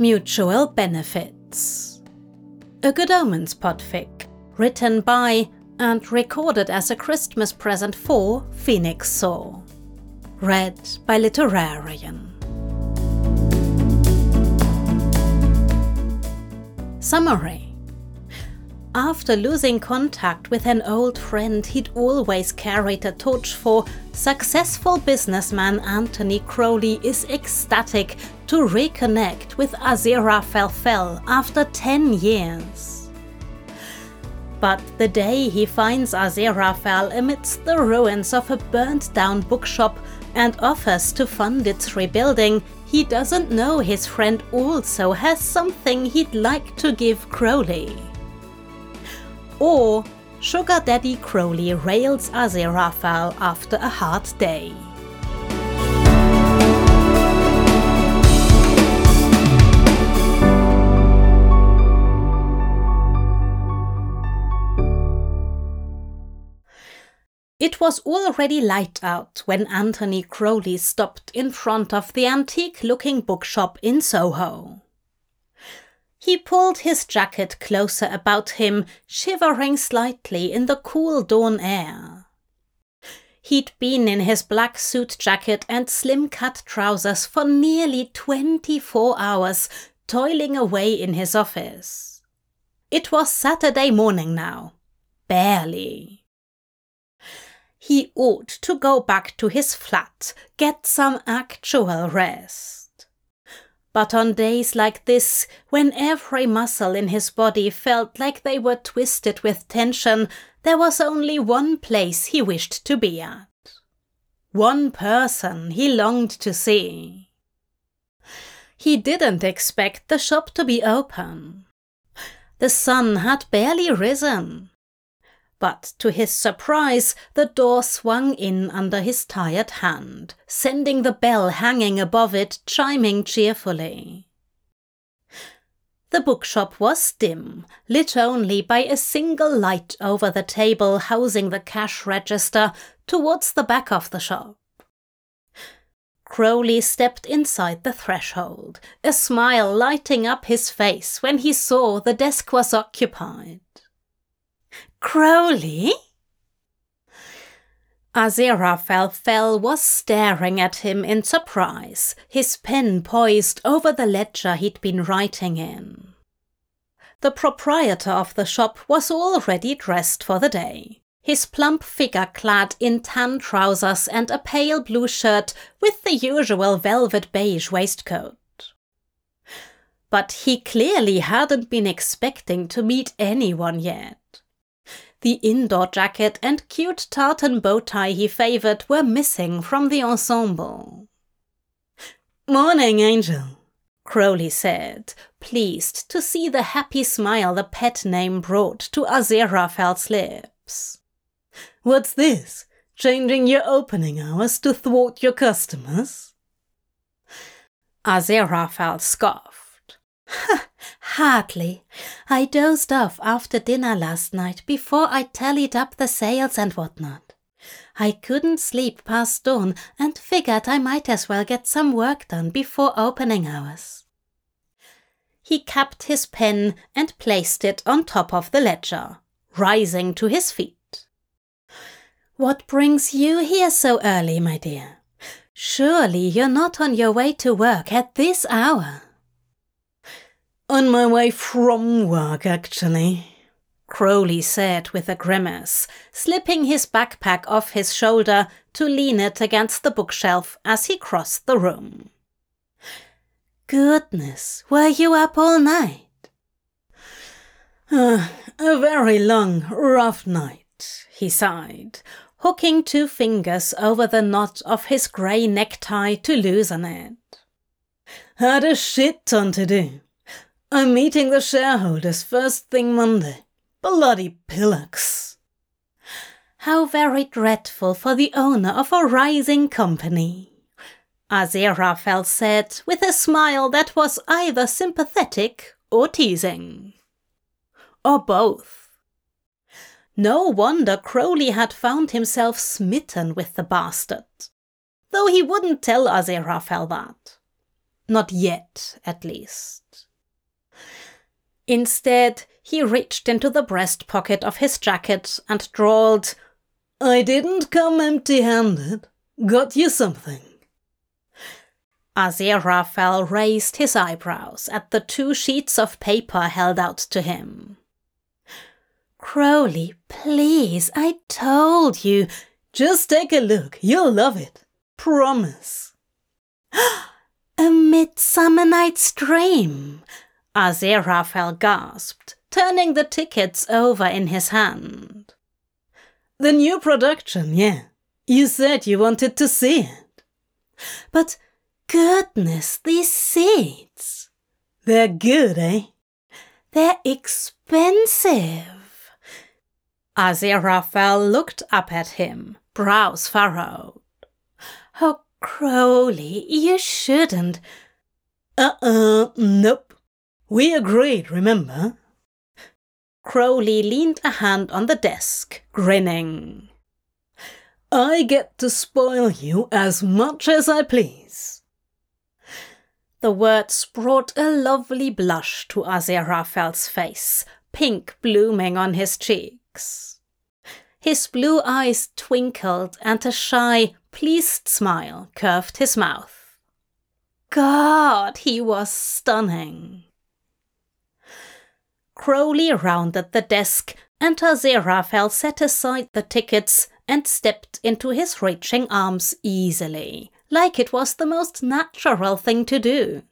Mutual Benefits. A Good Omens podfic, written by and recorded as a Christmas present for Phoenix Soar. Read by Literarion. Summary after losing contact with an old friend he'd always carried a torch for, successful businessman Anthony Crowley is ecstatic to reconnect with Aziraphale Fell after 10 years. But the day he finds Aziraphale amidst the ruins of a burnt down bookshop and offers to fund its rebuilding, he doesn't know his friend also has something he'd like to give Crowley or Sugar Daddy Crowley rails Aziraphale after a hard day. It was already light out when Anthony Crowley stopped in front of the antique looking bookshop in Soho. He pulled his jacket closer about him, shivering slightly in the cool dawn air. He'd been in his black suit jacket and slim cut trousers for nearly 24 hours, toiling away in his office. It was Saturday morning now. Barely. He ought to go back to his flat, get some actual rest. But on days like this, when every muscle in his body felt like they were twisted with tension, there was only one place he wished to be at. One person he longed to see. He didn't expect the shop to be open. The sun had barely risen. But to his surprise, the door swung in under his tired hand, sending the bell hanging above it chiming cheerfully. The bookshop was dim, lit only by a single light over the table housing the cash register towards the back of the shop. Crowley stepped inside the threshold, a smile lighting up his face when he saw the desk was occupied. Crowley? Aziraphale was staring at him in surprise, his pen poised over the ledger he'd been writing in. The proprietor of the shop was already dressed for the day, his plump figure clad in tan trousers and a pale blue shirt with the usual velvet beige waistcoat. But he clearly hadn't been expecting to meet anyone yet. The indoor jacket and cute tartan bow tie he favored were missing from the ensemble. Morning, Angel, Crowley said, pleased to see the happy smile the pet name brought to Aziraphale's lips. What's this? Changing your opening hours to thwart your customers? Aziraphale scoffed. Hardly. I dozed off after dinner last night before I tallied up the sales and whatnot. I couldn't sleep past dawn and figured I might as well get some work done before opening hours. He capped his pen and placed it on top of the ledger, rising to his feet. What brings you here so early, my dear? Surely you're not on your way to work at this hour. On my way from work, actually, Crowley said with a grimace, slipping his backpack off his shoulder to lean it against the bookshelf as he crossed the room. Goodness, were you up all night? Uh, a very long, rough night, he sighed, hooking two fingers over the knot of his grey necktie to loosen it. Had a shit ton to do. I'm meeting the shareholders first thing Monday. Bloody pillocks. How very dreadful for the owner of a rising company. Aziraphale said with a smile that was either sympathetic or teasing. Or both. No wonder Crowley had found himself smitten with the bastard. Though he wouldn't tell Aziraphale that. Not yet, at least. Instead, he reached into the breast pocket of his jacket and drawled, I didn't come empty handed. Got you something. Aziraphale raised his eyebrows at the two sheets of paper held out to him. Crowley, please, I told you. Just take a look. You'll love it. Promise. a Midsummer Night's Dream. Aziraphale gasped, turning the tickets over in his hand. The new production, yeah. You said you wanted to see it. But goodness, these seats. They're good, eh? They're expensive. Aziraphale looked up at him, brows furrowed. Oh, Crowley, you shouldn't. Uh-uh, nope. We agreed, remember? Crowley leaned a hand on the desk, grinning. I get to spoil you as much as I please. The words brought a lovely blush to Aziraphale's face, pink blooming on his cheeks. His blue eyes twinkled and a shy, pleased smile curved his mouth. God, he was stunning. Crowley rounded the desk, and Aziraphale set aside the tickets and stepped into his reaching arms easily, like it was the most natural thing to do.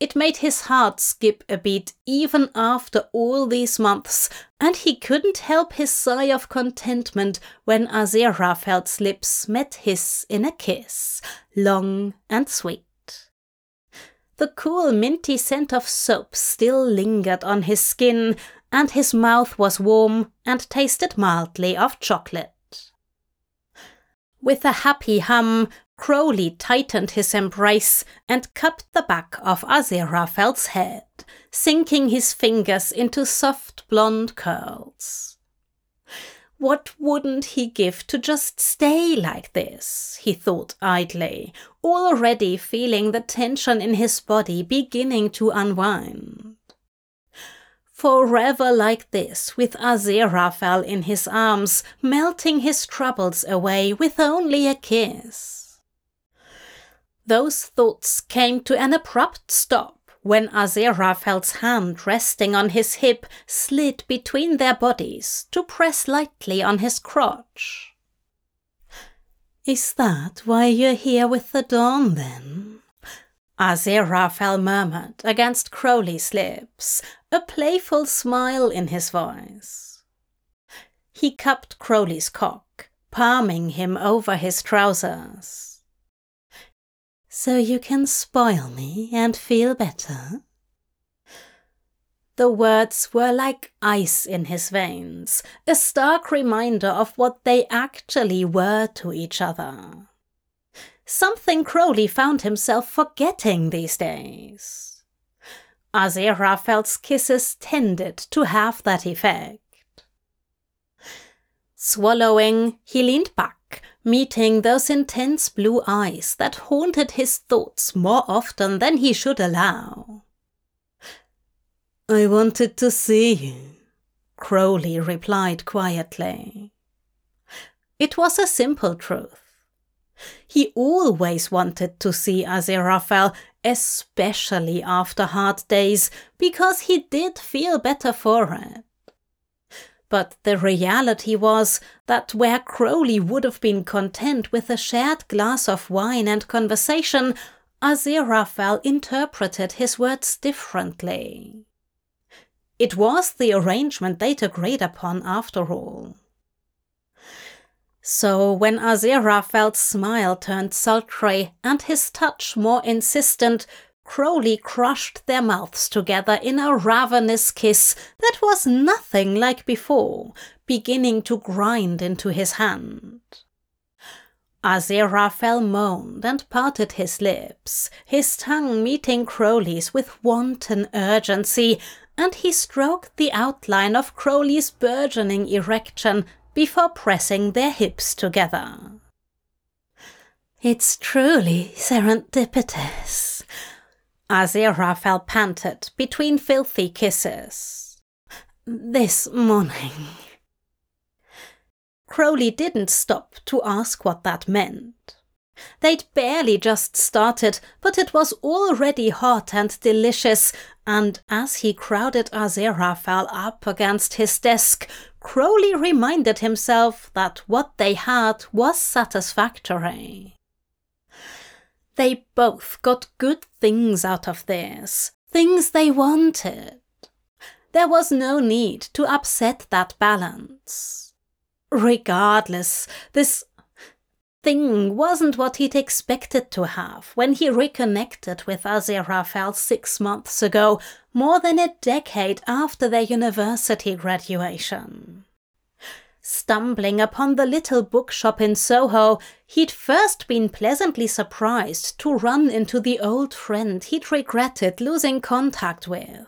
It made his heart skip a beat even after all these months, and he couldn't help his sigh of contentment when Aziraphale's lips met his in a kiss, long and sweet. The cool minty scent of soap still lingered on his skin, and his mouth was warm and tasted mildly of chocolate. With a happy hum, Crowley tightened his embrace and cupped the back of Aziraphale's head, sinking his fingers into soft blonde curls. What wouldn't he give to just stay like this? he thought idly, already feeling the tension in his body beginning to unwind. Forever like this, with Aziraphale in his arms, melting his troubles away with only a kiss. Those thoughts came to an abrupt stop when Aziraphale's hand resting on his hip slid between their bodies to press lightly on his crotch. Is that why you're here with the dawn, then? Aziraphale murmured against Crowley's lips, a playful smile in his voice. He cupped Crowley's cock, palming him over his trousers so you can spoil me and feel better? The words were like ice in his veins, a stark reminder of what they actually were to each other. Something Crowley found himself forgetting these days. Aziraphale's kisses tended to have that effect. Swallowing, he leaned back meeting those intense blue eyes that haunted his thoughts more often than he should allow. I wanted to see you, Crowley replied quietly. It was a simple truth. He always wanted to see Aziraphale, especially after hard days, because he did feel better for it. But the reality was that where Crowley would have been content with a shared glass of wine and conversation, Aziraphale interpreted his words differently. It was the arrangement they'd agreed upon after all. So when Aziraphale's smile turned sultry and his touch more insistent, Crowley crushed their mouths together in a ravenous kiss that was nothing like before, beginning to grind into his hand. Aziraphale moaned and parted his lips, his tongue meeting Crowley's with wanton urgency, and he stroked the outline of Crowley's burgeoning erection before pressing their hips together. It's truly serendipitous. Aziraphale panted between filthy kisses. This morning. Crowley didn't stop to ask what that meant. They'd barely just started, but it was already hot and delicious, and as he crowded Aziraphale up against his desk, Crowley reminded himself that what they had was satisfactory. They both got good things out of this, things they wanted. There was no need to upset that balance. Regardless, this thing wasn't what he'd expected to have when he reconnected with Aziraphale six months ago, more than a decade after their university graduation. Stumbling upon the little bookshop in Soho, he'd first been pleasantly surprised to run into the old friend he'd regretted losing contact with.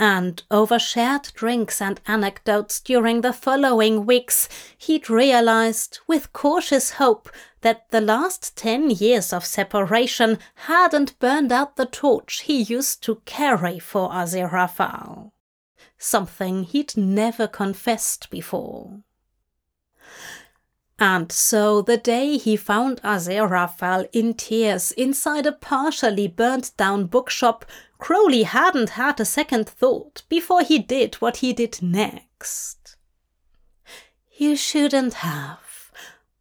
And over shared drinks and anecdotes during the following weeks, he'd realized with cautious hope that the last ten years of separation hadn't burned out the torch he used to carry for Aziraphale something he'd never confessed before. And so the day he found Aziraphale in tears inside a partially burnt down bookshop, Crowley hadn't had a second thought before he did what he did next. You shouldn't have,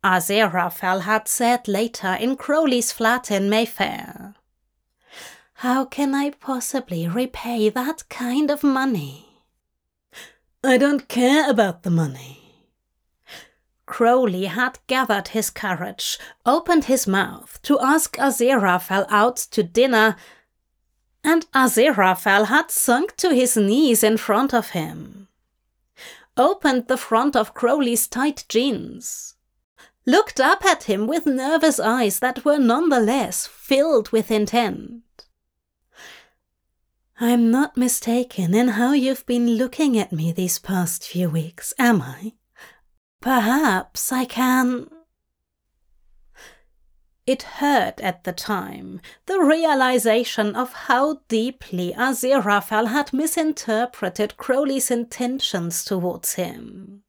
Aziraphale had said later in Crowley's flat in Mayfair. How can I possibly repay that kind of money? I don't care about the money. Crowley had gathered his courage, opened his mouth to ask Aziraphale out to dinner, and Aziraphale had sunk to his knees in front of him. Opened the front of Crowley's tight jeans. Looked up at him with nervous eyes that were nonetheless filled with intent. I'm not mistaken in how you've been looking at me these past few weeks, am I? Perhaps I can. It hurt at the time, the realization of how deeply Aziraphale had misinterpreted Crowley's intentions towards him.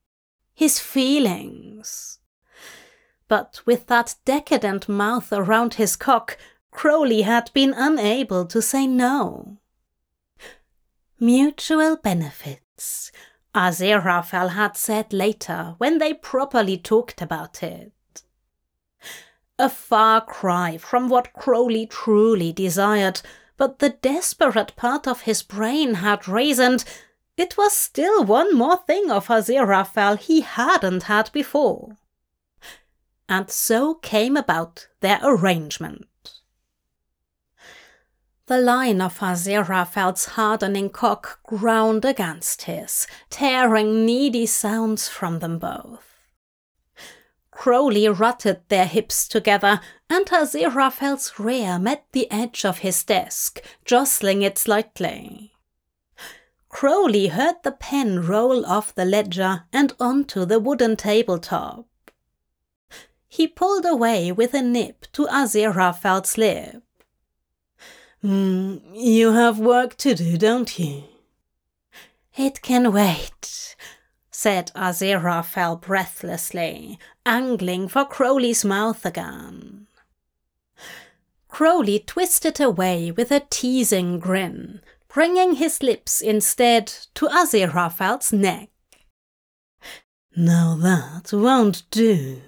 His feelings. But with that decadent mouth around his cock, Crowley had been unable to say no. Mutual benefits, Aziraphale had said later when they properly talked about it. A far cry from what Crowley truly desired, but the desperate part of his brain had reasoned it was still one more thing of Aziraphale he hadn't had before. And so came about their arrangement. The line of Aziraphale's hardening cock ground against his, tearing needy sounds from them both. Crowley rutted their hips together, and Aziraphale's rear met the edge of his desk, jostling it slightly. Crowley heard the pen roll off the ledger and onto the wooden tabletop. He pulled away with a nip to Aziraphale's lip. Mm, you have work to do, don't you? It can wait, said Aziraphale breathlessly, angling for Crowley's mouth again. Crowley twisted away with a teasing grin, bringing his lips instead to Aziraphale's neck. Now that won't do,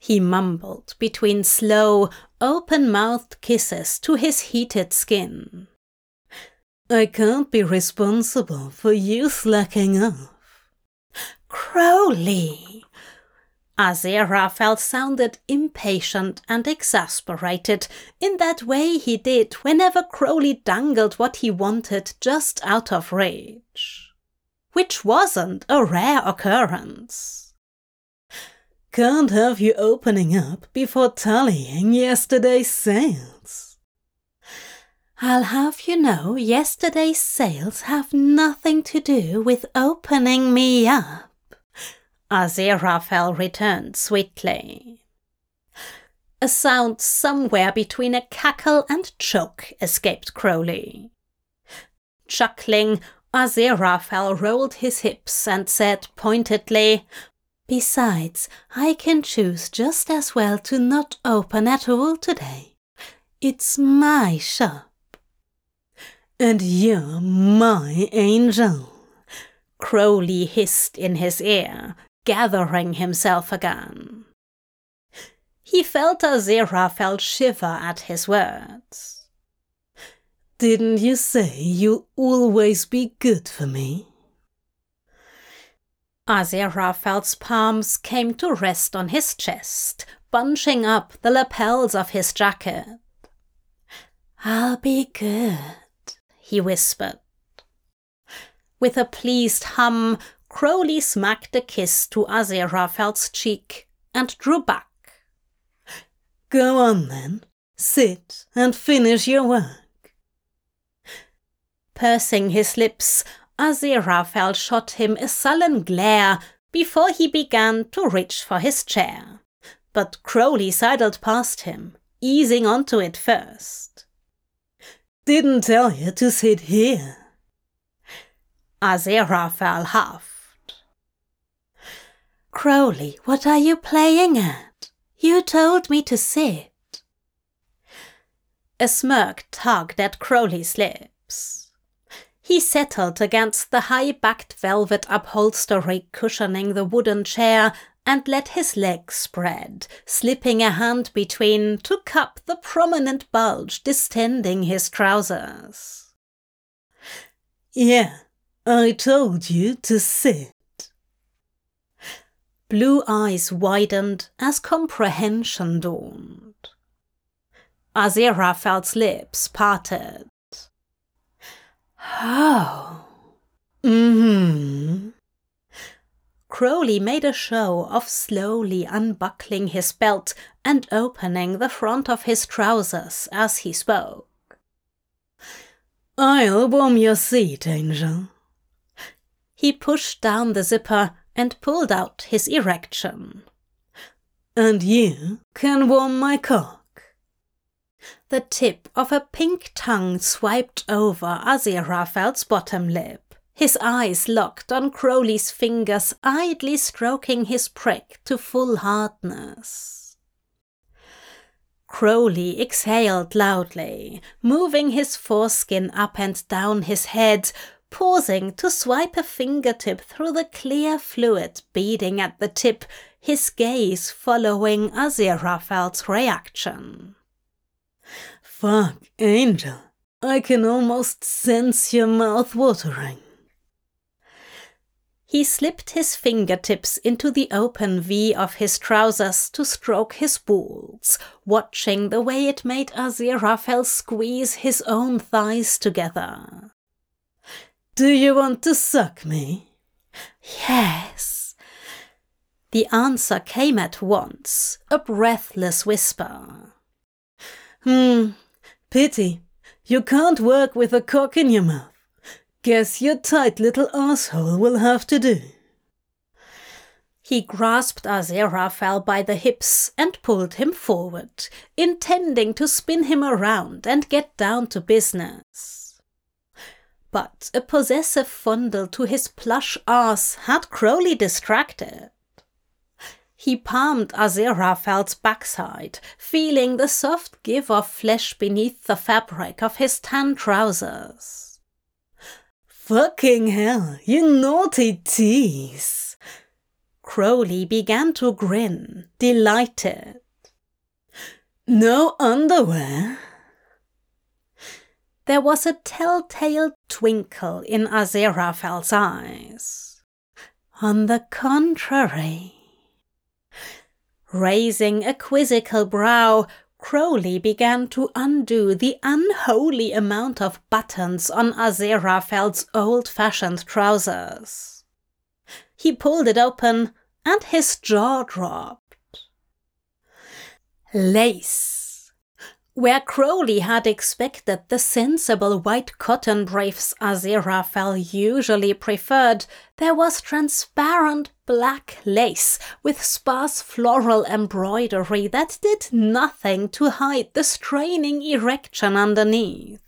he mumbled between slow, open mouthed kisses to his heated skin. I can't be responsible for you slacking off. Crowley! Aziraphale sounded impatient and exasperated in that way he did whenever Crowley dangled what he wanted just out of reach. Which wasn't a rare occurrence. Can't have you opening up before tallying yesterday's sales. I'll have you know yesterday's sales have nothing to do with opening me up, Aziraphale returned sweetly. A sound somewhere between a cackle and choke escaped Crowley. Chuckling, Aziraphale rolled his hips and said pointedly, Besides, I can choose just as well to not open at all today. It's my shop. And you're my angel, Crowley hissed in his ear, gathering himself again. He felt Aziraphale shiver at his words. Didn't you say you'll always be good for me? Aziraphale's palms came to rest on his chest, bunching up the lapels of his jacket. I'll be good, he whispered. With a pleased hum, Crowley smacked a kiss to Aziraphale's cheek and drew back. Go on then. Sit and finish your work. Pursing his lips, Aziraphale shot him a sullen glare before he began to reach for his chair. But Crowley sidled past him, easing onto it first. Didn't tell you to sit here. Aziraphale huffed. Crowley, what are you playing at? You told me to sit. A smirk tugged at Crowley's lips. He settled against the high backed velvet upholstery cushioning the wooden chair and let his legs spread, slipping a hand between to cup the prominent bulge distending his trousers. Yeah, I told you to sit. Blue eyes widened as comprehension dawned. Aziraphale's lips parted. How? Mm-hmm. Crowley made a show of slowly unbuckling his belt and opening the front of his trousers as he spoke. I'll warm your seat, Angel. He pushed down the zipper and pulled out his erection. And you can warm my cock. The tip of a pink tongue swiped over Aziraphale's bottom lip, his eyes locked on Crowley's fingers idly stroking his prick to full hardness. Crowley exhaled loudly, moving his foreskin up and down his head pausing to swipe a fingertip through the clear fluid beading at the tip, his gaze following Aziraphale's reaction. Fuck, Angel. I can almost sense your mouth watering. He slipped his fingertips into the open V of his trousers to stroke his balls, watching the way it made Aziraphale squeeze his own thighs together. Do you want to suck me? Yes. The answer came at once, a breathless whisper. Hmm, pity. You can't work with a cock in your mouth. Guess your tight little asshole will have to do. He grasped Aziraphale by the hips and pulled him forward, intending to spin him around and get down to business but a possessive fondle to his plush ass had Crowley distracted. He palmed Aziraphale's backside, feeling the soft give of flesh beneath the fabric of his tan trousers. Fucking hell, you naughty tease! Crowley began to grin, delighted. No underwear? There was a telltale twinkle in Aziraphale's eyes. On the contrary. Raising a quizzical brow, Crowley began to undo the unholy amount of buttons on Aziraphale's old-fashioned trousers. He pulled it open, and his jaw dropped. Lace Where Crowley had expected the sensible white cotton briefs Aziraphale usually preferred, there was transparent black lace with sparse floral embroidery that did nothing to hide the straining erection underneath.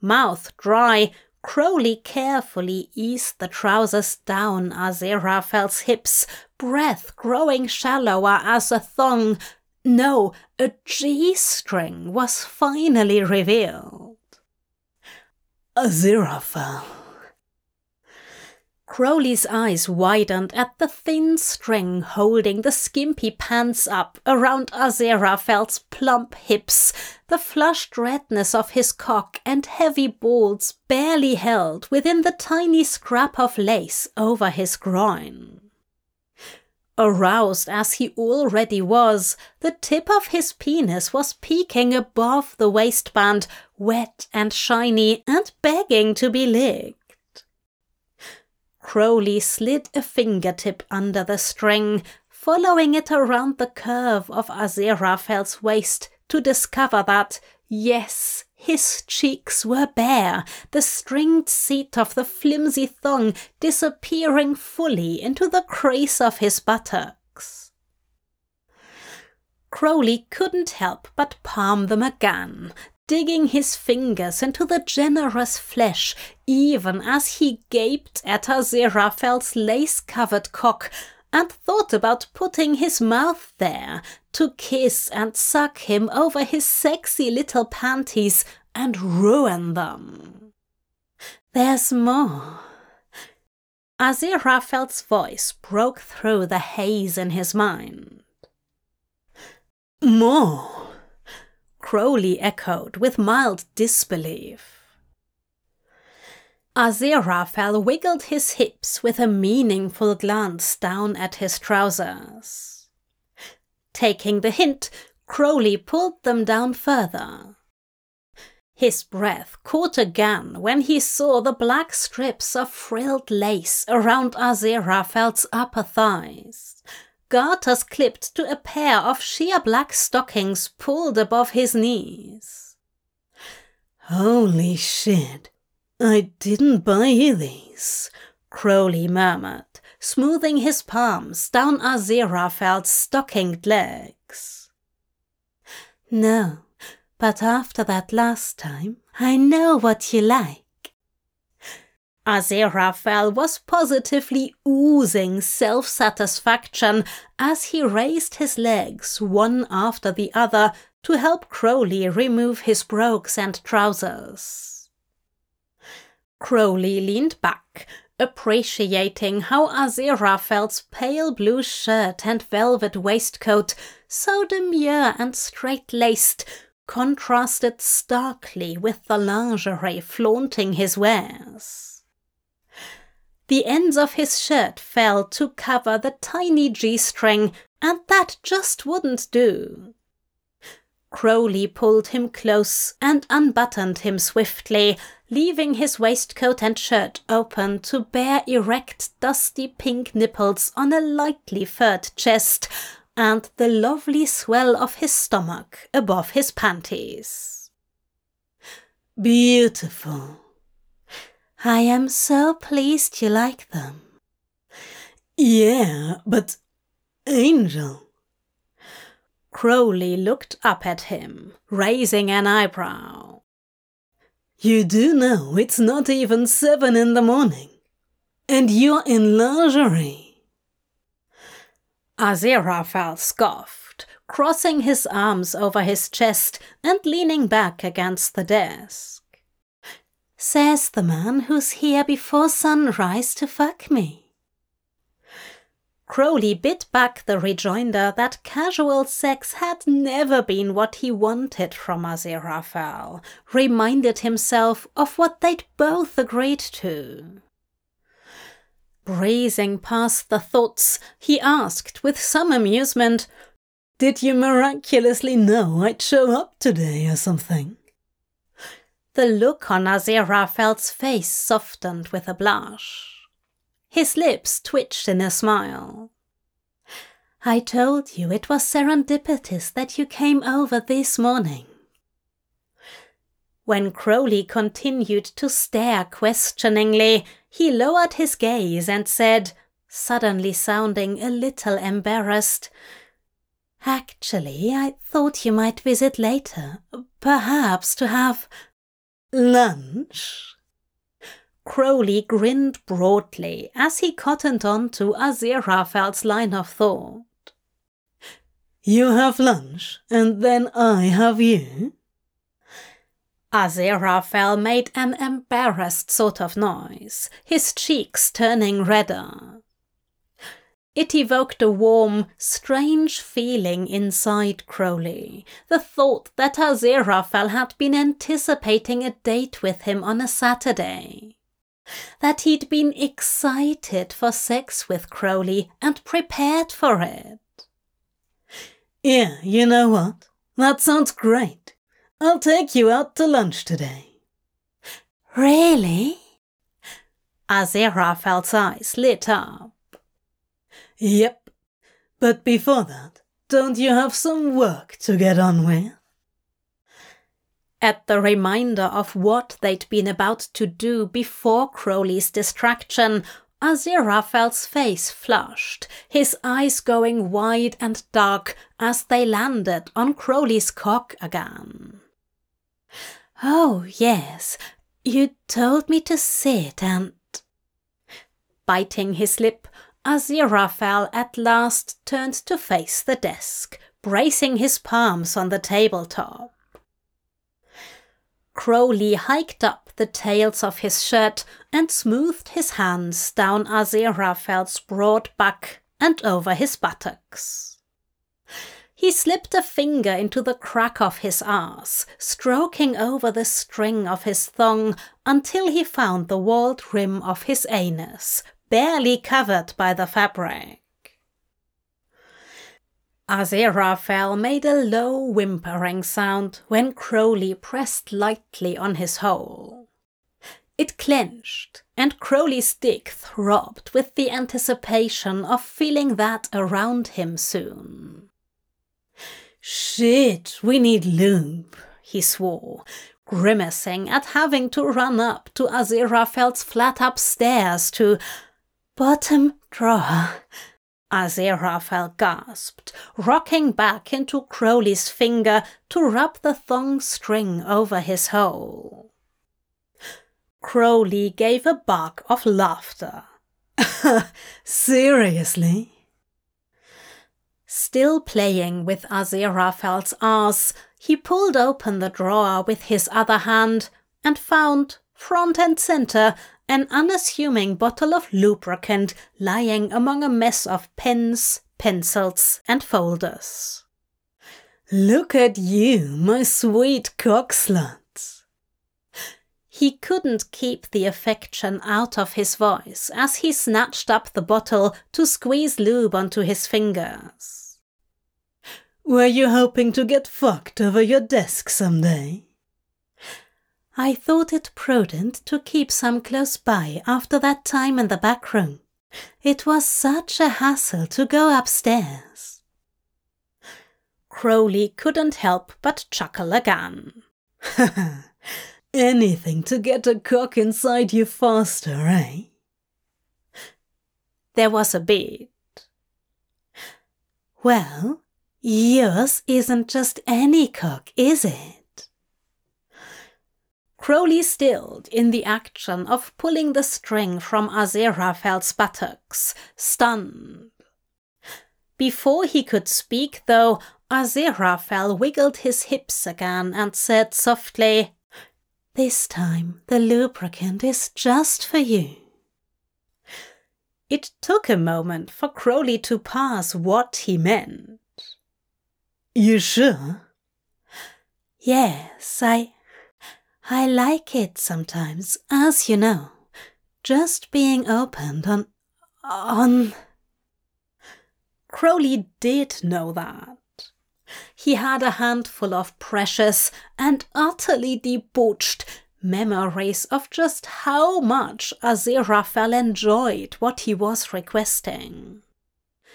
Mouth dry, Crowley carefully eased the trousers down Aziraphale's hips, breath growing shallower as a thong no, a G string was finally revealed. Aziraphale. Crowley's eyes widened at the thin string holding the skimpy pants up around Aziraphale's plump hips, the flushed redness of his cock and heavy balls barely held within the tiny scrap of lace over his groin. Aroused as he already was, the tip of his penis was peeking above the waistband, wet and shiny and begging to be licked. Crowley slid a fingertip under the string, following it around the curve of Aziraphale's waist to discover that, yes, his cheeks were bare, the stringed seat of the flimsy thong disappearing fully into the crease of his buttocks. Crowley couldn't help but palm them again, digging his fingers into the generous flesh, even as he gaped at Aziraphale's lace covered cock and thought about putting his mouth there to kiss and suck him over his sexy little panties and ruin them. There's more. Aziraphale's voice broke through the haze in his mind. More, Crowley echoed with mild disbelief. Aziraphale wiggled his hips with a meaningful glance down at his trousers. Taking the hint, Crowley pulled them down further. His breath caught again when he saw the black strips of frilled lace around Aziraphale's upper thighs, garters clipped to a pair of sheer black stockings pulled above his knees. Holy shit! I didn't buy you these, Crowley murmured, smoothing his palms down Aziraphale's stockinged legs. No, but after that last time, I know what you like. Aziraphale was positively oozing self satisfaction as he raised his legs one after the other to help Crowley remove his brogues and trousers. Crowley leaned back, appreciating how Aziraphale's pale blue shirt and velvet waistcoat, so demure and straight-laced, contrasted starkly with the lingerie flaunting his wares. The ends of his shirt fell to cover the tiny G-string, and that just wouldn't do. Crowley pulled him close and unbuttoned him swiftly, leaving his waistcoat and shirt open to bare erect dusty pink nipples on a lightly furred chest and the lovely swell of his stomach above his panties. Beautiful. I am so pleased you like them. Yeah, but Angel, Crowley looked up at him, raising an eyebrow. You do know it's not even seven in the morning, and you're in lingerie. Aziraphale scoffed, crossing his arms over his chest and leaning back against the desk. Says the man who's here before sunrise to fuck me. Crowley bit back the rejoinder that casual sex had never been what he wanted from Aziraphale, reminded himself of what they'd both agreed to. Breezing past the thoughts, he asked with some amusement, Did you miraculously know I'd show up today or something? The look on Aziraphale's face softened with a blush. His lips twitched in a smile. I told you it was serendipitous that you came over this morning. When Crowley continued to stare questioningly, he lowered his gaze and said, suddenly sounding a little embarrassed, Actually, I thought you might visit later, perhaps to have lunch. Crowley grinned broadly as he cottoned on to Aziraphale's line of thought. You have lunch, and then I have you? Aziraphale made an embarrassed sort of noise, his cheeks turning redder. It evoked a warm, strange feeling inside Crowley, the thought that Aziraphale had been anticipating a date with him on a Saturday. That he'd been excited for sex with Crowley and prepared for it. Yeah, you know what? That sounds great. I'll take you out to lunch today. Really? Aziraphale's eyes lit up. Yep. But before that, don't you have some work to get on with? At the reminder of what they'd been about to do before Crowley's distraction, Aziraphale's face flushed, his eyes going wide and dark as they landed on Crowley's cock again. Oh, yes, you told me to sit and. Biting his lip, Aziraphale at last turned to face the desk, bracing his palms on the tabletop. Crowley hiked up the tails of his shirt and smoothed his hands down Aziraphale's broad back and over his buttocks. He slipped a finger into the crack of his ass, stroking over the string of his thong until he found the walled rim of his anus, barely covered by the fabric. Aziraphale made a low whimpering sound when Crowley pressed lightly on his hole. It clenched, and Crowley's dick throbbed with the anticipation of feeling that around him soon. Shit, we need lube, he swore, grimacing at having to run up to Aziraphale's flat upstairs to Bottom drawer, Aziraphale gasped, rocking back into Crowley's finger to rub the thong string over his hole. Crowley gave a bark of laughter. Seriously? Still playing with Aziraphale's ass, he pulled open the drawer with his other hand and found, front and center, an unassuming bottle of lubricant lying among a mess of pens, pencils, and folders. Look at you, my sweet cockslut. He couldn't keep the affection out of his voice as he snatched up the bottle to squeeze lube onto his fingers. Were you hoping to get fucked over your desk someday? I thought it prudent to keep some close by after that time in the back room. It was such a hassle to go upstairs. Crowley couldn't help but chuckle again. Anything to get a cock inside you faster, eh? There was a beat. Well, yours isn't just any cock, is it? Crowley stilled in the action of pulling the string from Aziraphale's buttocks, stunned. Before he could speak, though, Aziraphale wiggled his hips again and said softly, This time the lubricant is just for you. It took a moment for Crowley to pass what he meant. You sure? Yes, I I like it sometimes, as you know. Just being opened on. on. Crowley did know that. He had a handful of precious and utterly debauched memories of just how much Aziraphale enjoyed what he was requesting.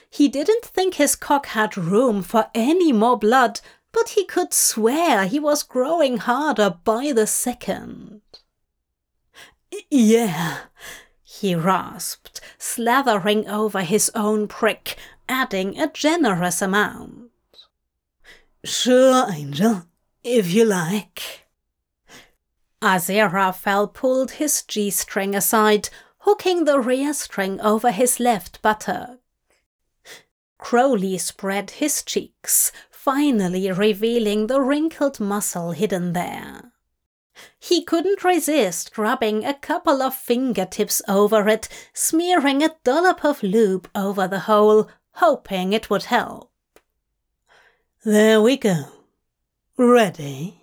He didn't think his cock had room for any more blood, but he could swear he was growing harder by the second. Yeah, he rasped, slathering over his own prick, adding a generous amount. Sure, Angel, if you like. Aziraphale pulled his G string aside, hooking the rear string over his left buttock. Crowley spread his cheeks, finally revealing the wrinkled muscle hidden there. He couldn't resist rubbing a couple of fingertips over it, smearing a dollop of lube over the hole, hoping it would help. There we go. Ready?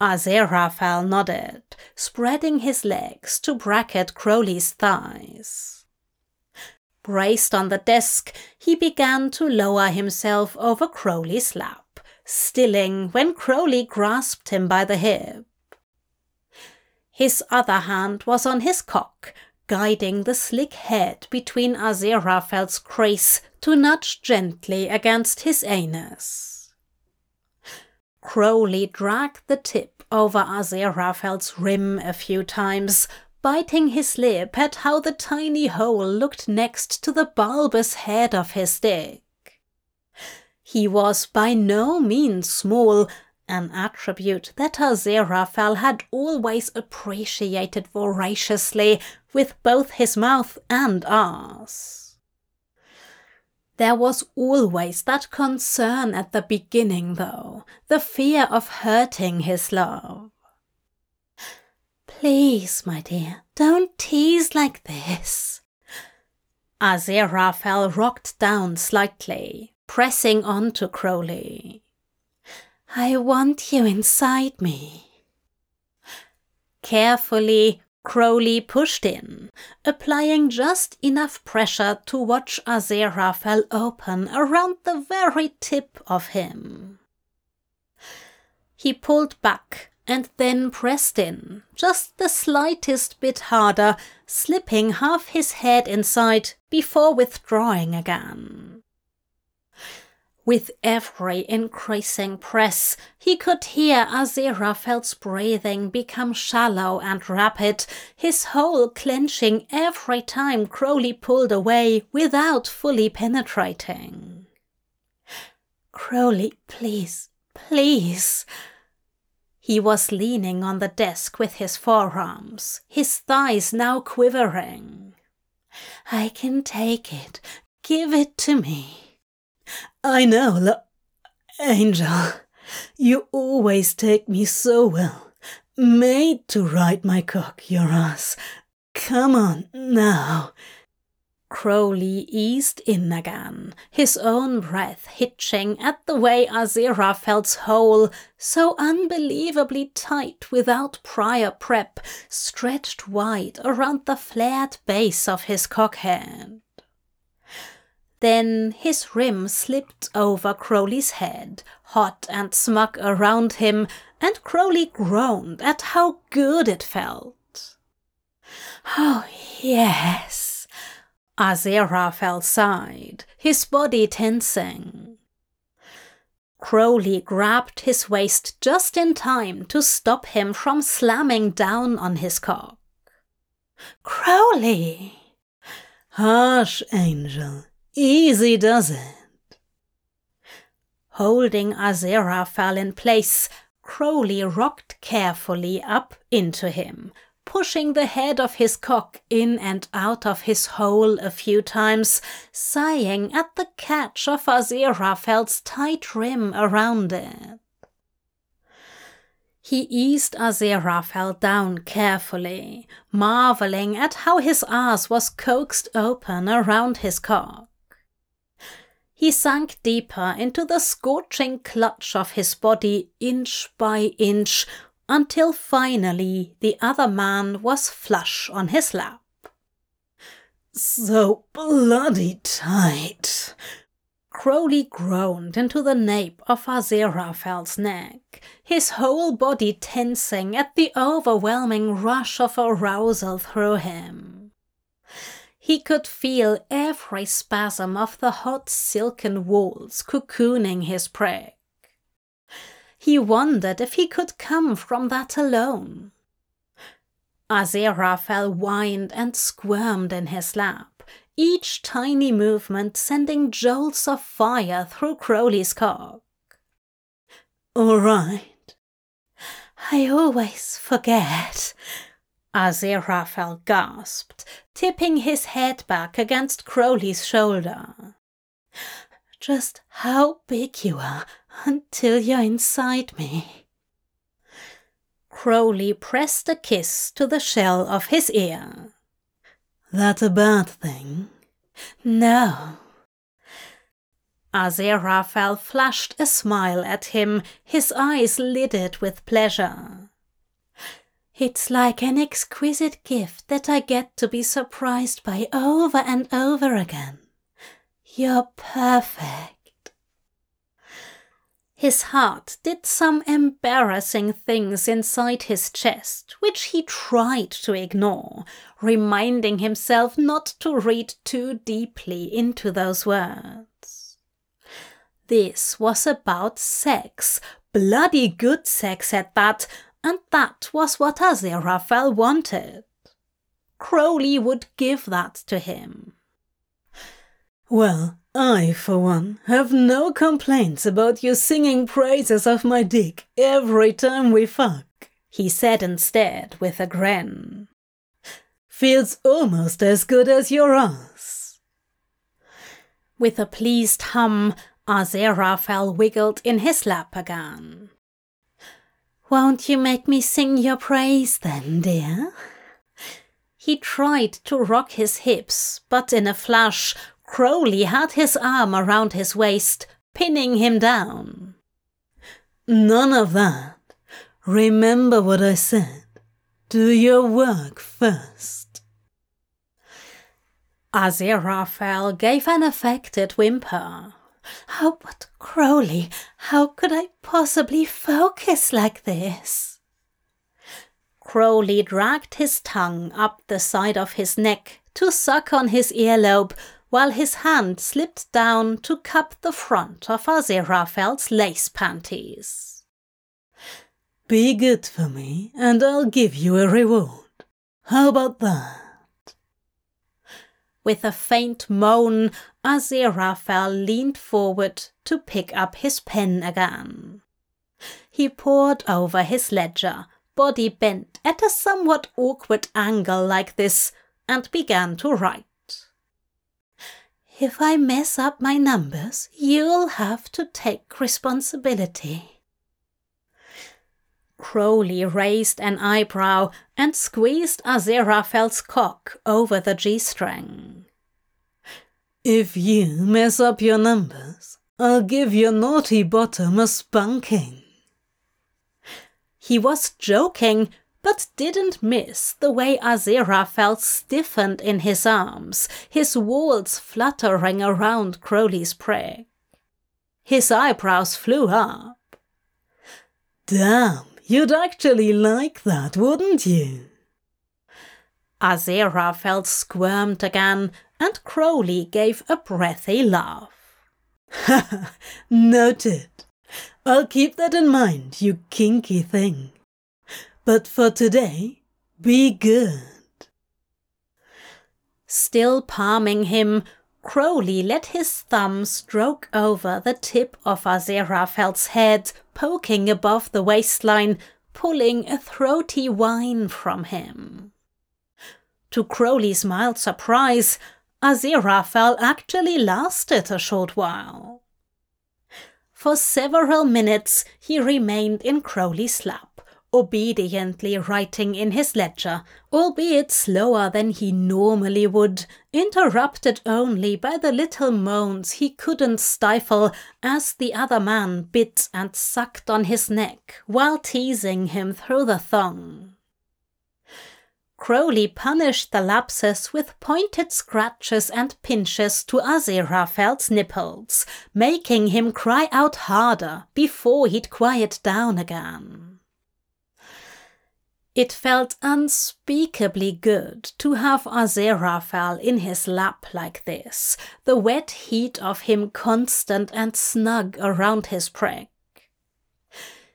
Aziraphale nodded, spreading his legs to bracket Crowley's thighs. Braced on the desk, he began to lower himself over Crowley's lap, stilling when Crowley grasped him by the hip. His other hand was on his cock, guiding the slick head between Aziraphale's crease to nudge gently against his anus. Crowley dragged the tip over Aziraphale's rim a few times, biting his lip at how the tiny hole looked next to the bulbous head of his dick. He was by no means small, an attribute that Aziraphale had always appreciated voraciously with both his mouth and ass. There was always that concern at the beginning, though, the fear of hurting his love. Please, my dear, don't tease like this. Aziraphale rocked down slightly, pressing on to Crowley. I want you inside me. Carefully, Crowley pushed in, applying just enough pressure to watch Aziraphale open around the very tip of him. He pulled back and then pressed in, just the slightest bit harder, slipping half his head inside before withdrawing again. With every increasing press, he could hear Aziraphale's breathing become shallow and rapid, his hole clenching every time Crowley pulled away without fully penetrating. Crowley, please, please. He was leaning on the desk with his forearms, his thighs now quivering. I can take it. Give it to me. I know, lo- Angel. You always take me so well. Made to ride my cock, your ass. Come on, now. Crowley eased in again, his own breath hitching at the way Azira Aziraphale's hole, so unbelievably tight without prior prep, stretched wide around the flared base of his cockhead. Then his rim slipped over Crowley's head, hot and smug around him, and Crowley groaned at how good it felt. Oh, yes. Aziraphale sighed, his body tensing. Crowley grabbed his waist just in time to stop him from slamming down on his cock. Crowley! Hush, Angel. Easy does it. Holding Aziraphale in place, Crowley rocked carefully up into him, pushing the head of his cock in and out of his hole a few times, sighing at the catch of Aziraphale's tight rim around it. He eased Aziraphale down carefully, marveling at how his ass was coaxed open around his cock he sank deeper into the scorching clutch of his body inch by inch until finally the other man was flush on his lap. So bloody tight. Crowley groaned into the nape of Aziraphale's neck, his whole body tensing at the overwhelming rush of arousal through him. He could feel every spasm of the hot silken walls cocooning his prey. He wondered if he could come from that alone. Aziraphale whined and squirmed in his lap, each tiny movement sending jolts of fire through Crowley's cock. All right. I always forget, Aziraphale gasped, tipping his head back against Crowley's shoulder. Just how big you are until you're inside me. Crowley pressed a kiss to the shell of his ear. That a bad thing? No. Aziraphale flashed a smile at him, his eyes lidded with pleasure. It's like an exquisite gift that I get to be surprised by over and over again. You're perfect. His heart did some embarrassing things inside his chest, which he tried to ignore, reminding himself not to read too deeply into those words. This was about sex, bloody good sex at that, and that was what Aziraphale wanted. Crowley would give that to him. Well, I, for one, have no complaints about you singing praises of my dick every time we fuck, he said instead with a grin. Feels almost as good as your ass. With a pleased hum, Aziraphale wiggled in his lap again. Won't you make me sing your praise then, dear? He tried to rock his hips, but in a flash, Crowley had his arm around his waist, pinning him down. None of that. Remember what I said. Do your work first. Aziraphale gave an affected whimper. Oh, but Crowley, how could I possibly focus like this? Crowley dragged his tongue up the side of his neck to suck on his earlobe while his hand slipped down to cup the front of Aziraphale's lace panties. Be good for me, and I'll give you a reward. How about that? With a faint moan, Aziraphale leaned forward to pick up his pen again. He pored over his ledger, body bent at a somewhat awkward angle like this, and began to write. If I mess up my numbers, you'll have to take responsibility. Crowley raised an eyebrow and squeezed Aziraphale's cock over the G string. If you mess up your numbers, I'll give your naughty bottom a spanking. He was joking, but didn't miss the way Aziraphale stiffened in his arms, his walls fluttering around Crowley's prey. His eyebrows flew up. Damn, you'd actually like that, wouldn't you? Aziraphale squirmed again, and Crowley gave a breathy laugh. Noted. I'll keep that in mind, you kinky thing. But for today, be good. Still palming him, Crowley let his thumb stroke over the tip of Aziraphale's head, poking above the waistline, pulling a throaty whine from him. To Crowley's mild surprise, Aziraphale actually lasted a short while. For several minutes he remained in Crowley's lap obediently writing in his ledger, albeit slower than he normally would, interrupted only by the little moans he couldn't stifle as the other man bit and sucked on his neck while teasing him through the thong. Crowley punished the lapses with pointed scratches and pinches to Aziraphale's nipples, making him cry out harder before he'd quiet down again. It felt unspeakably good to have Aziraphale in his lap like this, the wet heat of him constant and snug around his prick.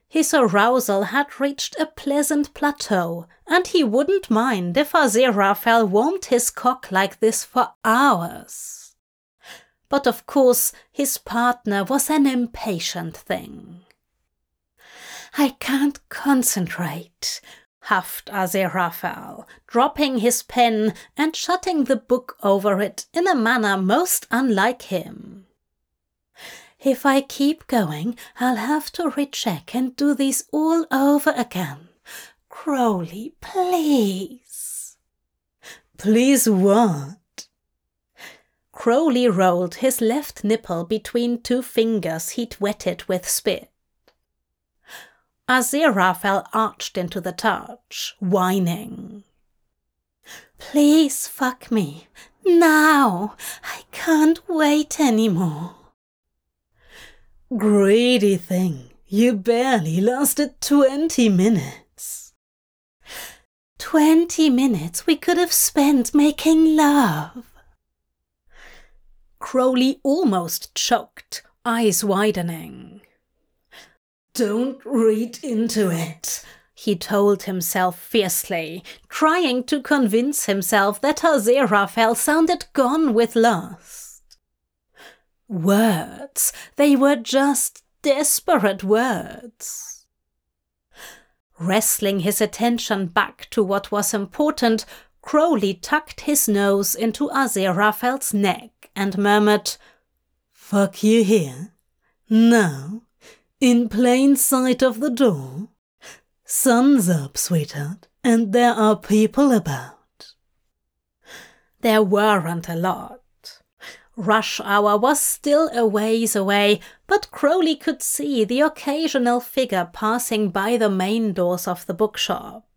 His arousal had reached a pleasant plateau, and he wouldn't mind if Aziraphale warmed his cock like this for hours. But of course, his partner was an impatient thing. I can't concentrate, huffed Aziraphale, dropping his pen and shutting the book over it in a manner most unlike him. If I keep going, I'll have to recheck and do these all over again. Crowley, please. Please what? Crowley rolled his left nipple between two fingers he'd wetted with spit. Aziraphale arched into the touch, whining. Please fuck me. Now! I can't wait anymore. Greedy thing. You barely lasted twenty minutes. Twenty minutes we could have spent making love. Crowley almost choked, eyes widening. Don't read into it, he told himself fiercely, trying to convince himself that Aziraphale sounded gone with lust. Words, they were just desperate words. Wrestling his attention back to what was important, Crowley tucked his nose into Aziraphale's neck and murmured, Fuck you here? Now? In plain sight of the door? Sun's up, sweetheart, and there are people about. There weren't a lot. Rush hour was still a ways away, but Crowley could see the occasional figure passing by the main doors of the bookshop.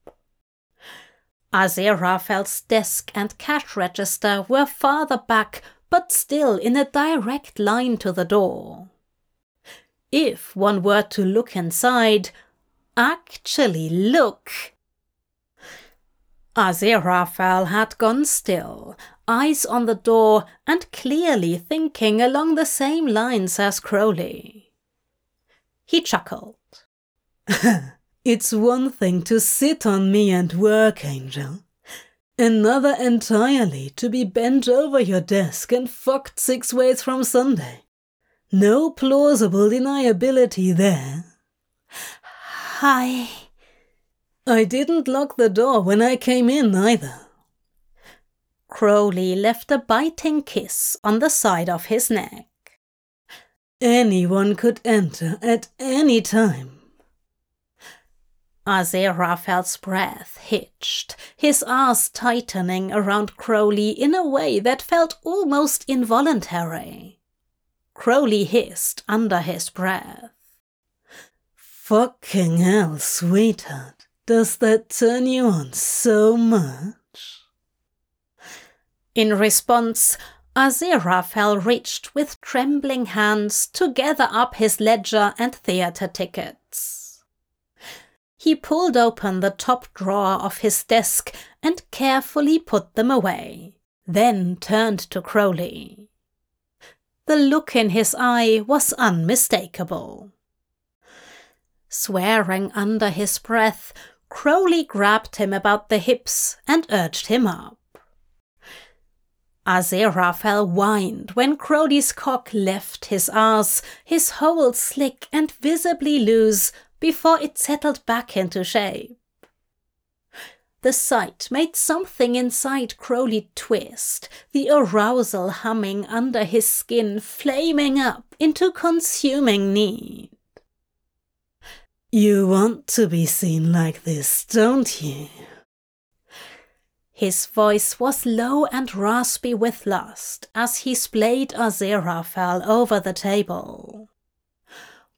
Aziraphale's desk and cash register were farther back, but still in a direct line to the door if one were to look inside, actually look. Aziraphale had gone still, eyes on the door, and clearly thinking along the same lines as Crowley. He chuckled. it's one thing to sit on me and work, Angel. Another entirely to be bent over your desk and fucked six ways from Sunday. No plausible deniability there. I. I didn't lock the door when I came in either. Crowley left a biting kiss on the side of his neck. Anyone could enter at any time. Aziraphale's breath hitched, his ass tightening around Crowley in a way that felt almost involuntary. Crowley hissed under his breath. Fucking hell, sweetheart. Does that turn you on so much? In response, Aziraphale reached with trembling hands to gather up his ledger and theatre tickets. He pulled open the top drawer of his desk and carefully put them away, then turned to Crowley. The look in his eye was unmistakable. Swearing under his breath, Crowley grabbed him about the hips and urged him up. Aziraphale whined when Crowley's cock left his ass, his hole slick and visibly loose, before it settled back into shape. The sight made something inside Crowley twist, the arousal humming under his skin flaming up into consuming need. You want to be seen like this, don't you? His voice was low and raspy with lust as he splayed Aziraphale over the table.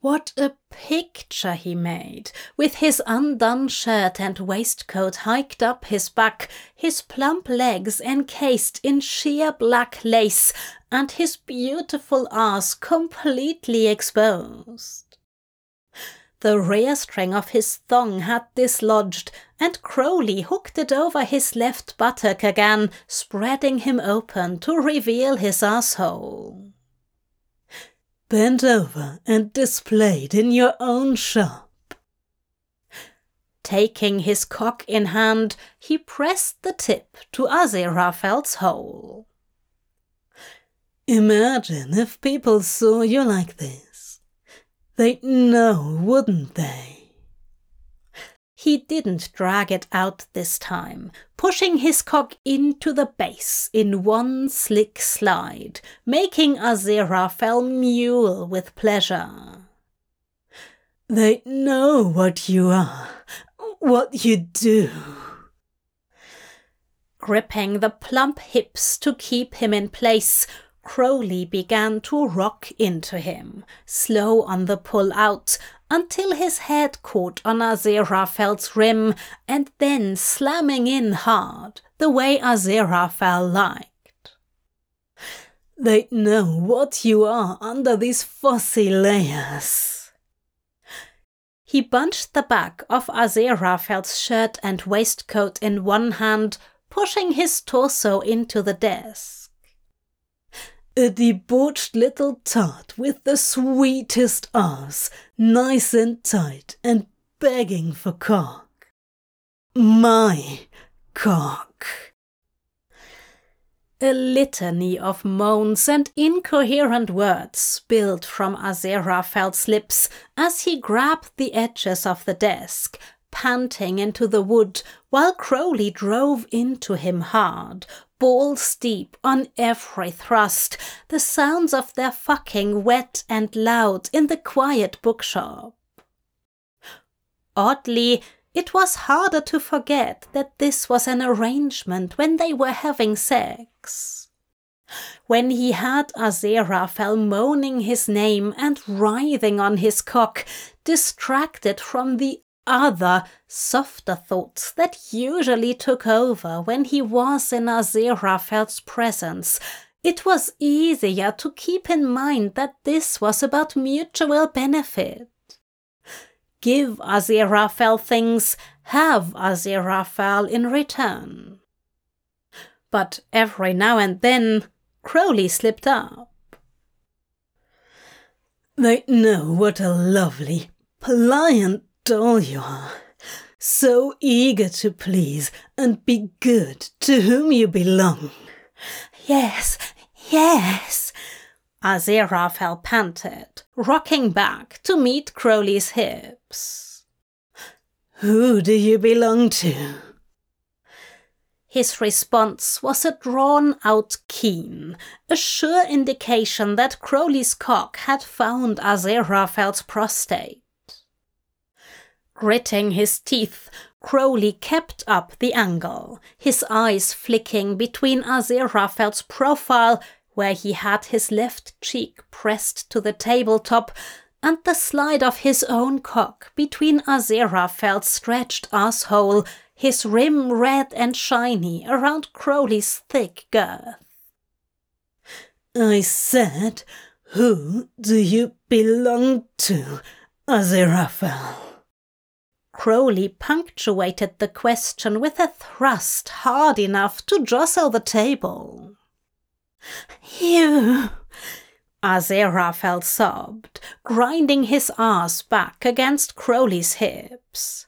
What a picture he made, with his undone shirt and waistcoat hiked up his back, his plump legs encased in sheer black lace, and his beautiful ass completely exposed. The rear string of his thong had dislodged, and Crowley hooked it over his left buttock again, spreading him open to reveal his asshole. Bend over and displayed in your own shop. Taking his cock in hand, he pressed the tip to Aziraphale's hole. Imagine if people saw you like this. They'd know, wouldn't they? He didn't drag it out this time, pushing his cock into the base in one slick slide, making Aziraphale mule with pleasure. They know what you are, what you do. Gripping the plump hips to keep him in place, Crowley began to rock into him, slow on the pull out, until his head caught on Aziraphale's rim, and then slamming in hard, the way Aziraphale liked. They know what you are under these fussy layers. He bunched the back of Aziraphale's shirt and waistcoat in one hand, pushing his torso into the desk. Uh, A debauched little tart with the sweetest ass, nice and tight and begging for cock. My cock. A litany of moans and incoherent words spilled from Aziraphale's lips as he grabbed the edges of the desk, panting into the wood while Crowley drove into him hard, balls deep on every thrust, the sounds of their fucking wet and loud in the quiet bookshop. Oddly, it was harder to forget that this was an arrangement when they were having sex. When he had Aziraphale moaning his name and writhing on his cock, distracted from the other, softer thoughts that usually took over when he was in Aziraphale's presence. It was easier to keep in mind that this was about mutual benefit. Give Aziraphale things, have Aziraphale in return. But every now and then, Crowley slipped up. They know what a lovely, pliant doll you are. So eager to please and be good to whom you belong. Yes, yes, Aziraphale panted, rocking back to meet Crowley's hips. Who do you belong to? His response was a drawn out keen, a sure indication that Crowley's cock had found Aziraphale's prostate. Gritting his teeth, Crowley kept up the angle, his eyes flicking between Aziraphale's profile, where he had his left cheek pressed to the tabletop, and the slide of his own cock between Aziraphale's stretched asshole, his rim red and shiny around Crowley's thick girth. I said, Who do you belong to, Aziraphale? Crowley punctuated the question with a thrust hard enough to jostle the table. You, Aziraphale sobbed, grinding his ass back against Crowley's hips.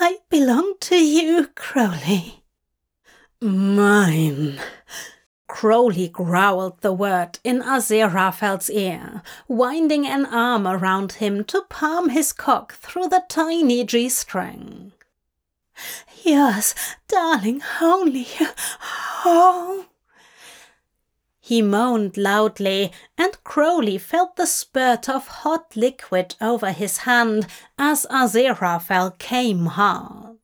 I belong to you, Crowley. Mine, Crowley growled the word in Aziraphale's ear, winding an arm around him to palm his cock through the tiny G string. Yes, darling, only oh. He moaned loudly, and Crowley felt the spurt of hot liquid over his hand as Aziraphale came hard.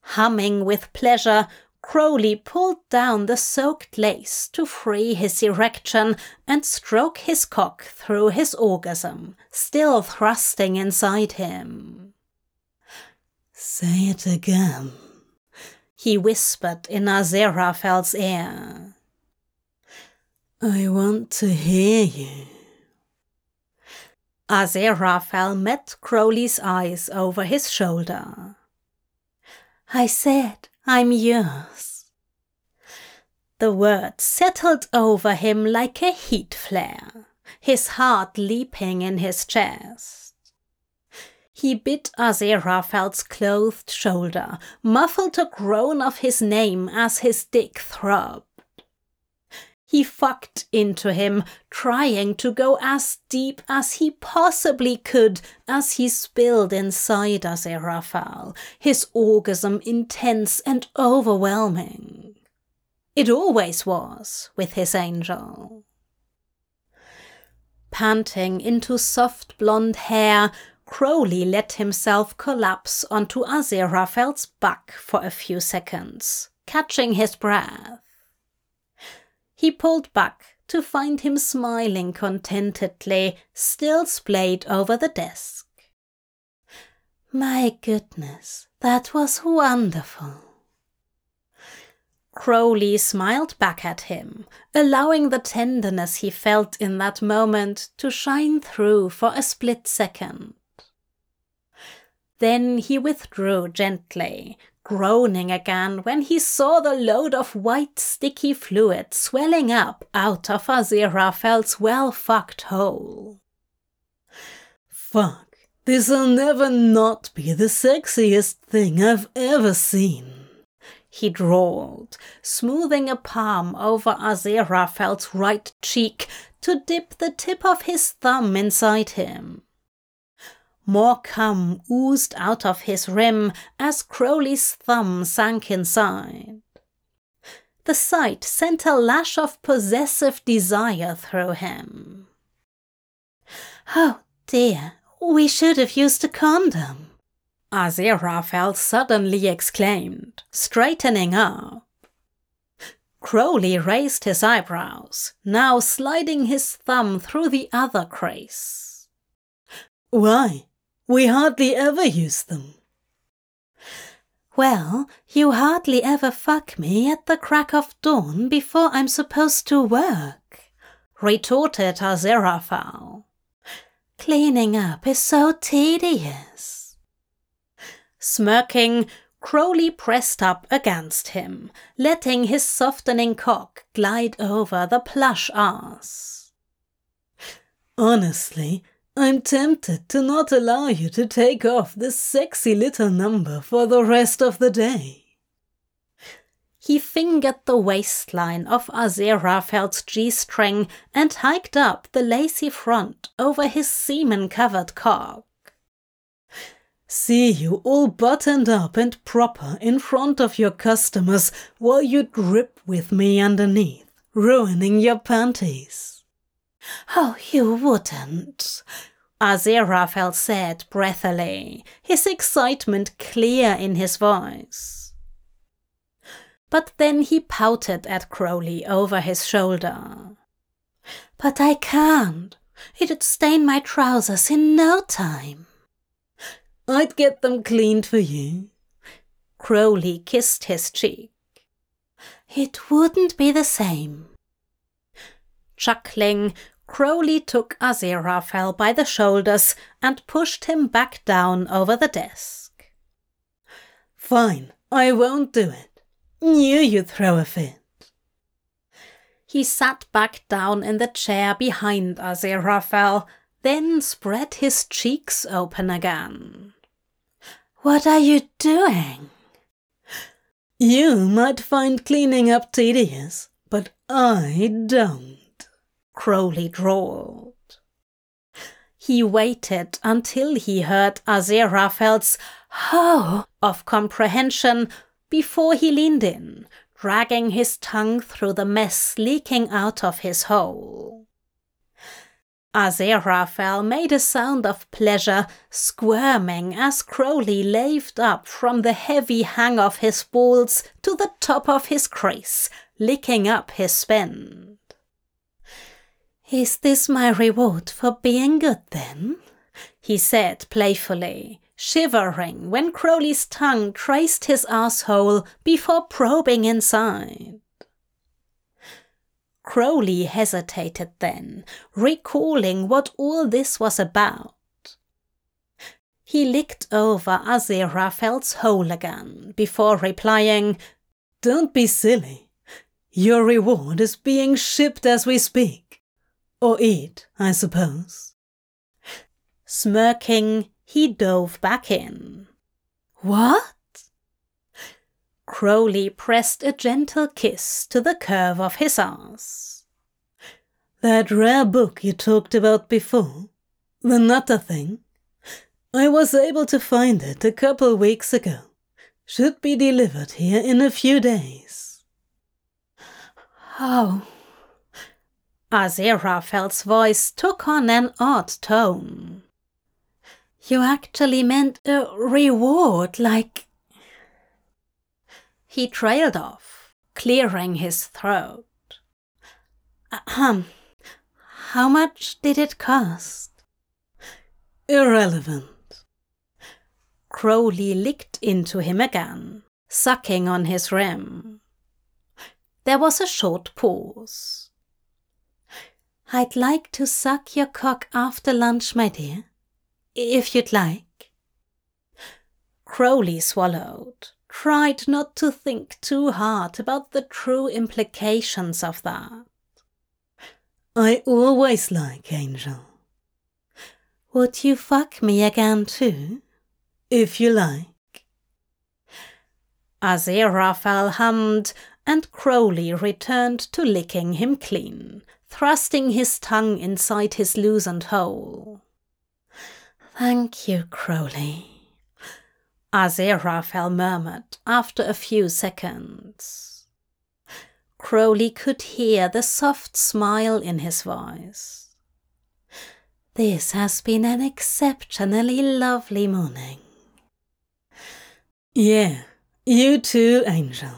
Humming with pleasure, Crowley pulled down the soaked lace to free his erection and stroke his cock through his orgasm, still thrusting inside him. Say it again, he whispered in Aziraphale's ear. I want to hear you. Aziraphale met Crowley's eyes over his shoulder. I said I'm yours. The words settled over him like a heat flare, his heart leaping in his chest. He bit Aziraphale's clothed shoulder, muffled a groan of his name as his dick throbbed. He fucked into him, trying to go as deep as he possibly could as he spilled inside Aziraphale, his orgasm intense and overwhelming. It always was with his angel. Panting into soft blonde hair, Crowley let himself collapse onto Aziraphale's back for a few seconds, catching his breath. He pulled back to find him smiling contentedly, still splayed over the desk. My goodness, that was wonderful. Crowley smiled back at him, allowing the tenderness he felt in that moment to shine through for a split second. Then he withdrew gently, groaning again when he saw the load of white sticky fluid swelling up out of Aziraphale's well fucked hole. Fuck, this'll never not be the sexiest thing I've ever seen. He drawled, smoothing a palm over Aziraphale's right cheek to dip the tip of his thumb inside him. More cum oozed out of his rim as Crowley's thumb sank inside. The sight sent a lash of possessive desire through him. Oh dear, we should have used a condom. Aziraphale suddenly exclaimed, straightening up. Crowley raised his eyebrows, now sliding his thumb through the other crease. Why? We hardly ever use them. Well, you hardly ever fuck me at the crack of dawn before I'm supposed to work, retorted Aziraphale. Cleaning up is so tedious. Smirking, Crowley pressed up against him, letting his softening cock glide over the plush ass. Honestly, I'm tempted to not allow you to take off this sexy little number for the rest of the day. He fingered the waistline of Aziraphale's G-string and hiked up the lacy front over his semen-covered cock. See you all buttoned up and proper in front of your customers while you drip with me underneath, ruining your panties. Oh, you wouldn't. Aziraphale said breathily, his excitement clear in his voice. But then he pouted at Crowley over his shoulder. But I can't. It'd stain my trousers in no time. I'd get them cleaned for you. Crowley kissed his cheek. It wouldn't be the same. Chuckling, Crowley took Aziraphale by the shoulders and pushed him back down over the desk. Fine, I won't do it. Knew you'd throw a fit. He sat back down in the chair behind Aziraphale, then spread his cheeks open again. What are you doing? You might find cleaning up tedious, but I don't. Crowley drawled. He waited until he heard Aziraphale's ho of comprehension before he leaned in, dragging his tongue through the mess leaking out of his hole. Aziraphale made a sound of pleasure, squirming as Crowley laved up from the heavy hang of his balls to the top of his crease, licking up his spin. Is this my reward for being good then? he said playfully, shivering when Crowley's tongue traced his asshole before probing inside. Crowley hesitated then, recalling what all this was about. He licked over Aziraphale's hole again before replying, Don't be silly. Your reward is being shipped as we speak. Or eat, I suppose. Smirking, he dove back in. What? Crowley pressed a gentle kiss to the curve of his ass. That rare book you talked about before, the Nutter thing, I was able to find it a couple weeks ago. Should be delivered here in a few days. Oh. Aziraphale's voice took on an odd tone. You actually meant a reward, like he trailed off, clearing his throat. Ahem. How much did it cost? Irrelevant. Crowley licked into him again, sucking on his rim. There was a short pause. I'd like to suck your cock after lunch, my dear, if you'd like. Crowley swallowed, tried not to think too hard about the true implications of that. I always like Angel. Would you fuck me again too? If you like. Aziraphale hummed, and Crowley returned to licking him clean, thrusting his tongue inside his loosened hole. Thank you, Crowley. Aziraphale murmured after a few seconds. Crowley could hear the soft smile in his voice. This has been an exceptionally lovely morning. Yeah, you too, Angel.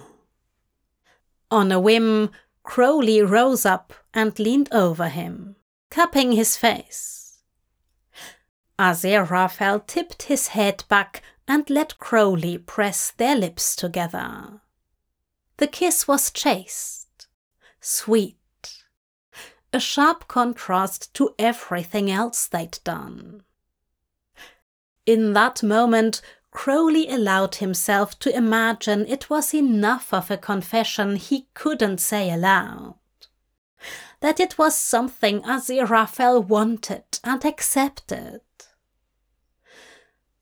On a whim, Crowley rose up and leaned over him, cupping his face. Aziraphale tipped his head back and let Crowley press their lips together. The kiss was chaste, sweet, a sharp contrast to everything else they'd done. In that moment, Crowley allowed himself to imagine it was enough of a confession he couldn't say aloud. That it was something Aziraphale wanted and accepted.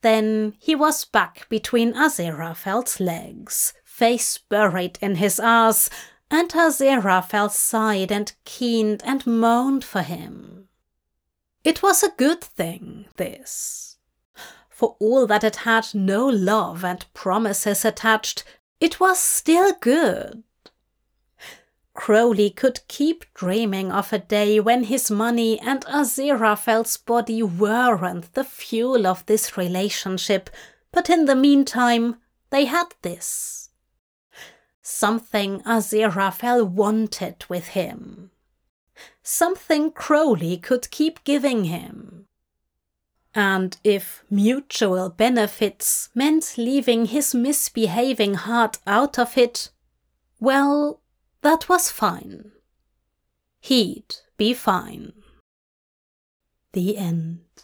Then he was back between Aziraphale's legs, face buried in his ass, and Aziraphale sighed and keened and moaned for him. It was a good thing, this. For all that it had no love and promises attached, it was still good. Crowley could keep dreaming of a day when his money and Aziraphale's body weren't the fuel of this relationship, but in the meantime, they had this. Something Aziraphale wanted with him. Something Crowley could keep giving him. And if mutual benefits meant leaving his misbehaving heart out of it, well, that was fine. He'd be fine. The end.